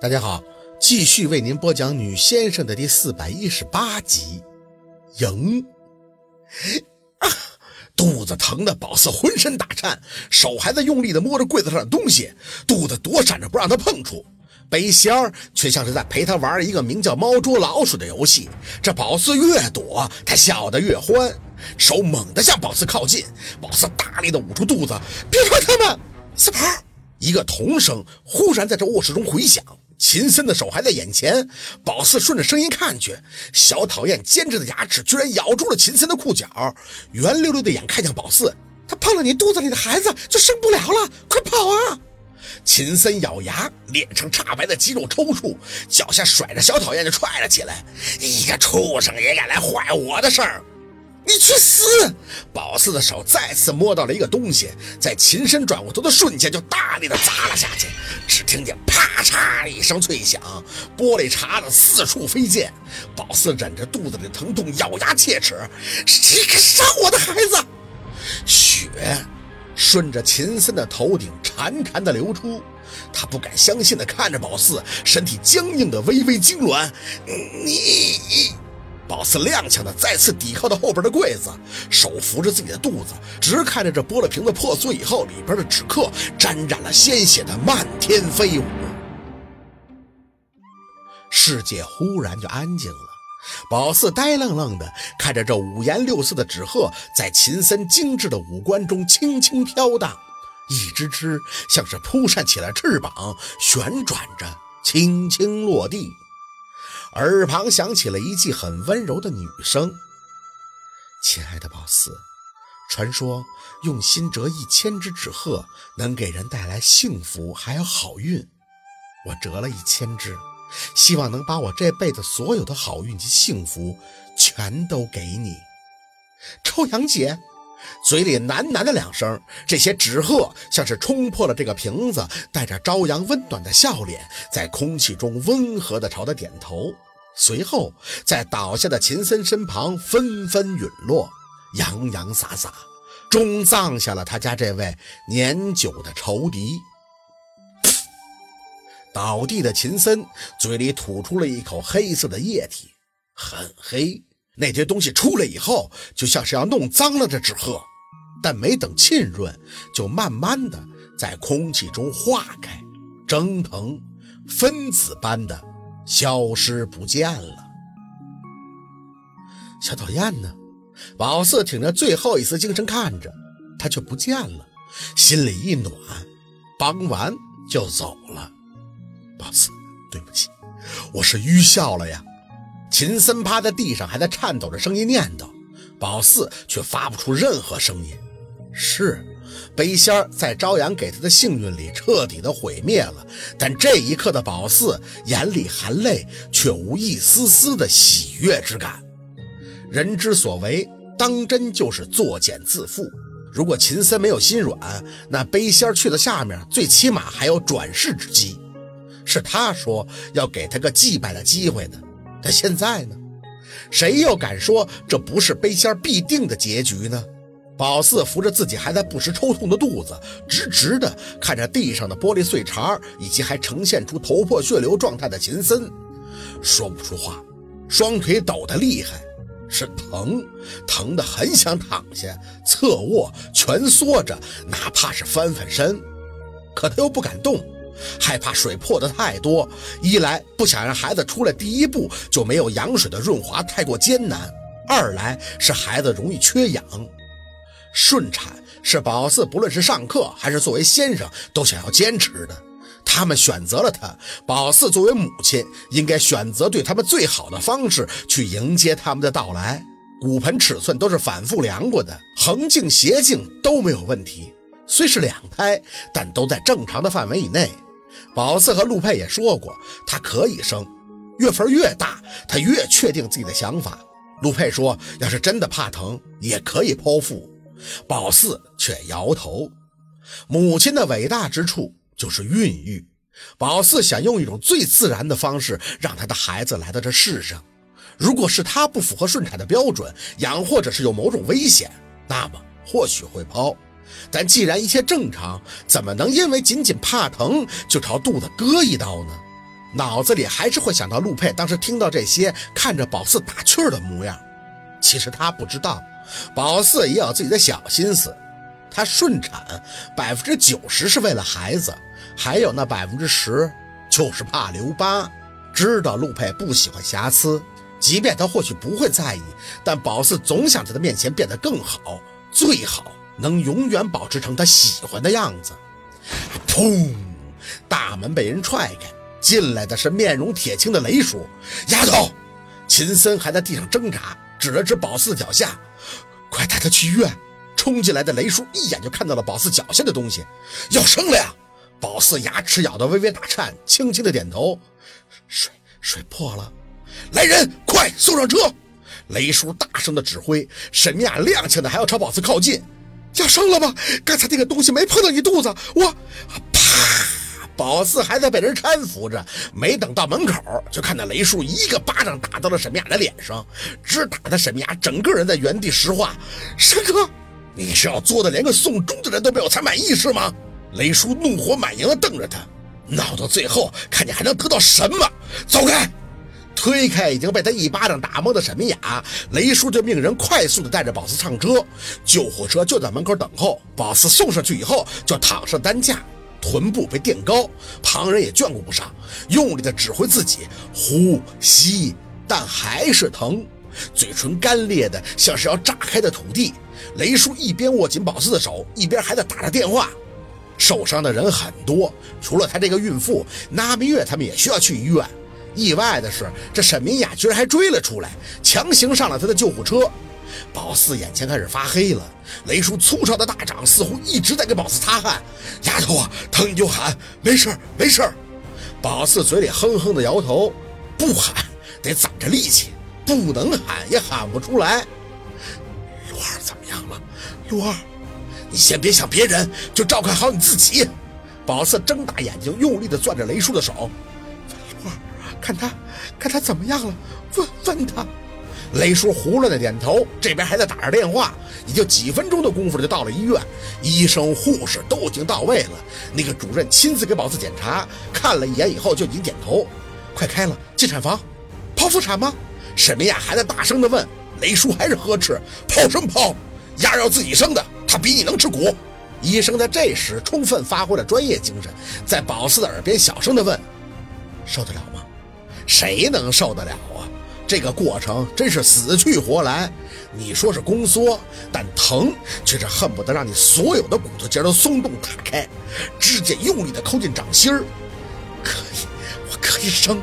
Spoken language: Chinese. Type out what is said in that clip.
大家好，继续为您播讲《女先生》的第四百一十八集。赢啊！肚子疼的宝四浑身打颤，手还在用力的摸着柜子上的东西，肚子躲闪着不让他碰触。背仙儿却像是在陪他玩一个名叫“猫捉老鼠”的游戏。这宝四越躲，他笑得越欢，手猛地向宝四靠近。宝四大力的捂住肚子，别碰他们！四宝，一个童声忽然在这卧室中回响。秦森的手还在眼前，宝四顺着声音看去，小讨厌尖着的牙齿居然咬住了秦森的裤脚，圆溜溜的眼看向宝四，他碰了你肚子里的孩子就生不了了，快跑啊！秦森咬牙，脸上煞白的肌肉抽搐，脚下甩着小讨厌就踹了起来。一个畜生也敢来坏我的事儿，你去死！宝四的手再次摸到了一个东西，在秦深转过头的瞬间就大力的砸了下去，只听见啪嚓一声脆响，玻璃碴子四处飞溅。宝四忍着肚子里的疼痛，咬牙切齿：“谁敢伤我的孩子？”血。顺着秦森的头顶潺潺的流出，他不敢相信的看着宝四，身体僵硬的微微痉挛。你，宝四踉跄的再次抵靠到后边的柜子，手扶着自己的肚子，直看着这玻璃瓶子破碎以后里边的纸刻沾染了鲜血的漫天飞舞。世界忽然就安静了。宝四呆愣愣的看着这五颜六色的纸鹤在秦森精致的五官中轻轻飘荡，一只只像是扑扇起了翅膀，旋转着轻轻落地。耳旁响起了一记很温柔的女声：“亲爱的宝四，传说用心折一千只纸鹤能给人带来幸福还有好运，我折了一千只。”希望能把我这辈子所有的好运及幸福全都给你，朝阳姐，嘴里喃喃的两声，这些纸鹤像是冲破了这个瓶子，带着朝阳温暖的笑脸，在空气中温和的朝他点头，随后在倒下的秦森身旁纷纷陨落，洋洋洒洒，终葬下了他家这位年久的仇敌。倒地的秦森嘴里吐出了一口黑色的液体，很黑。那堆东西出来以后，就像是要弄脏了这纸鹤，但没等浸润，就慢慢的在空气中化开、蒸腾，分子般的消失不见了。小讨厌呢？宝四挺着最后一丝精神看着他，却不见了，心里一暖，帮完就走了。宝四，对不起，我是愚孝了呀。秦森趴在地上，还在颤抖着声音念叨，宝四却发不出任何声音。是，背仙儿在朝阳给他的幸运里彻底的毁灭了，但这一刻的宝四眼里含泪，却无一丝丝的喜悦之感。人之所为，当真就是作茧自缚。如果秦森没有心软，那背仙儿去了下面，最起码还有转世之机。是他说要给他个祭拜的机会的，但现在呢？谁又敢说这不是背仙必定的结局呢？宝四扶着自己还在不时抽痛的肚子，直直的看着地上的玻璃碎茬，以及还呈现出头破血流状态的秦森，说不出话，双腿抖得厉害，是疼，疼得很想躺下、侧卧、蜷缩着，哪怕是翻翻身，可他又不敢动。害怕水破的太多，一来不想让孩子出来第一步就没有羊水的润滑太过艰难，二来是孩子容易缺氧。顺产是宝四不论是上课还是作为先生都想要坚持的，他们选择了他，宝四作为母亲应该选择对他们最好的方式去迎接他们的到来。骨盆尺寸都是反复量过的，横径斜径都没有问题，虽是两胎，但都在正常的范围以内。宝四和陆佩也说过，他可以生，月份越大，他越确定自己的想法。陆佩说，要是真的怕疼，也可以剖腹。宝四却摇头。母亲的伟大之处就是孕育。宝四想用一种最自然的方式，让他的孩子来到这世上。如果是他不符合顺产的标准，养或者是有某种危险，那么或许会剖。但既然一切正常，怎么能因为仅仅怕疼就朝肚子割一刀呢？脑子里还是会想到陆佩当时听到这些，看着宝四打趣儿的模样。其实他不知道，宝四也有自己的小心思。他顺产百分之九十是为了孩子，还有那百分之十就是怕留疤。知道陆佩不喜欢瑕疵，即便他或许不会在意，但宝四总想在他面前变得更好，最好能永远保持成他喜欢的样子。砰！大门被人踹开。进来的是面容铁青的雷叔，丫头，秦森还在地上挣扎，指了指宝四脚下，快带他去医院。冲进来的雷叔一眼就看到了宝四脚下的东西，要生了呀！宝四牙齿咬得微微打颤，轻轻的点头，水水破了，来人，快送上车！雷叔大声的指挥，沈米娅踉跄的还要朝宝四靠近，要生了吗？刚才那个东西没碰到你肚子，我啪！宝四还在被人搀扶着，没等到门口，就看到雷叔一个巴掌打到了沈明雅的脸上，直打的沈明雅整个人在原地石化。沈哥，你是要作的连个送终的人都没有才满意是吗？雷叔怒火满盈的瞪着他，闹到最后，看你还能得到什么？走开！推开已经被他一巴掌打懵的沈明雅，雷叔就命人快速的带着宝四上车，救护车就在门口等候。宝四送上去以后，就躺上担架。臀部被垫高，旁人也眷顾不上，用力的指挥自己呼吸，但还是疼，嘴唇干裂的像是要炸开的土地。雷叔一边握紧宝四的手，一边还在打着电话。受伤的人很多，除了他这个孕妇，那明月他们也需要去医院。意外的是，这沈明雅居然还追了出来，强行上了他的救护车。宝四眼前开始发黑了，雷叔粗糙的大掌似乎一直在给宝四擦汗。丫头啊，疼你就喊，没事没事宝四嘴里哼哼的摇头，不喊得攒着力气，不能喊也喊不出来。陆二怎么样了？陆二，你先别想别人，就照看好你自己。宝四睁大眼睛，用力的攥着雷叔的手。陆二，看他，看他怎么样了？问问他。雷叔胡乱的点头，这边还在打着电话，也就几分钟的功夫就到了医院，医生护士都已经到位了。那个主任亲自给宝四检查，看了一眼以后就已经点头，快开了，进产房，剖腹产吗？沈明雅还在大声的问，雷叔还是呵斥，剖什么剖？丫要自己生的，他比你能吃苦。医生在这时充分发挥了专业精神，在宝四的耳边小声的问，受得了吗？谁能受得了？这个过程真是死去活来，你说是宫缩，但疼却是恨不得让你所有的骨头节都松动打开，指甲用力的抠进掌心儿。可以，我可以生。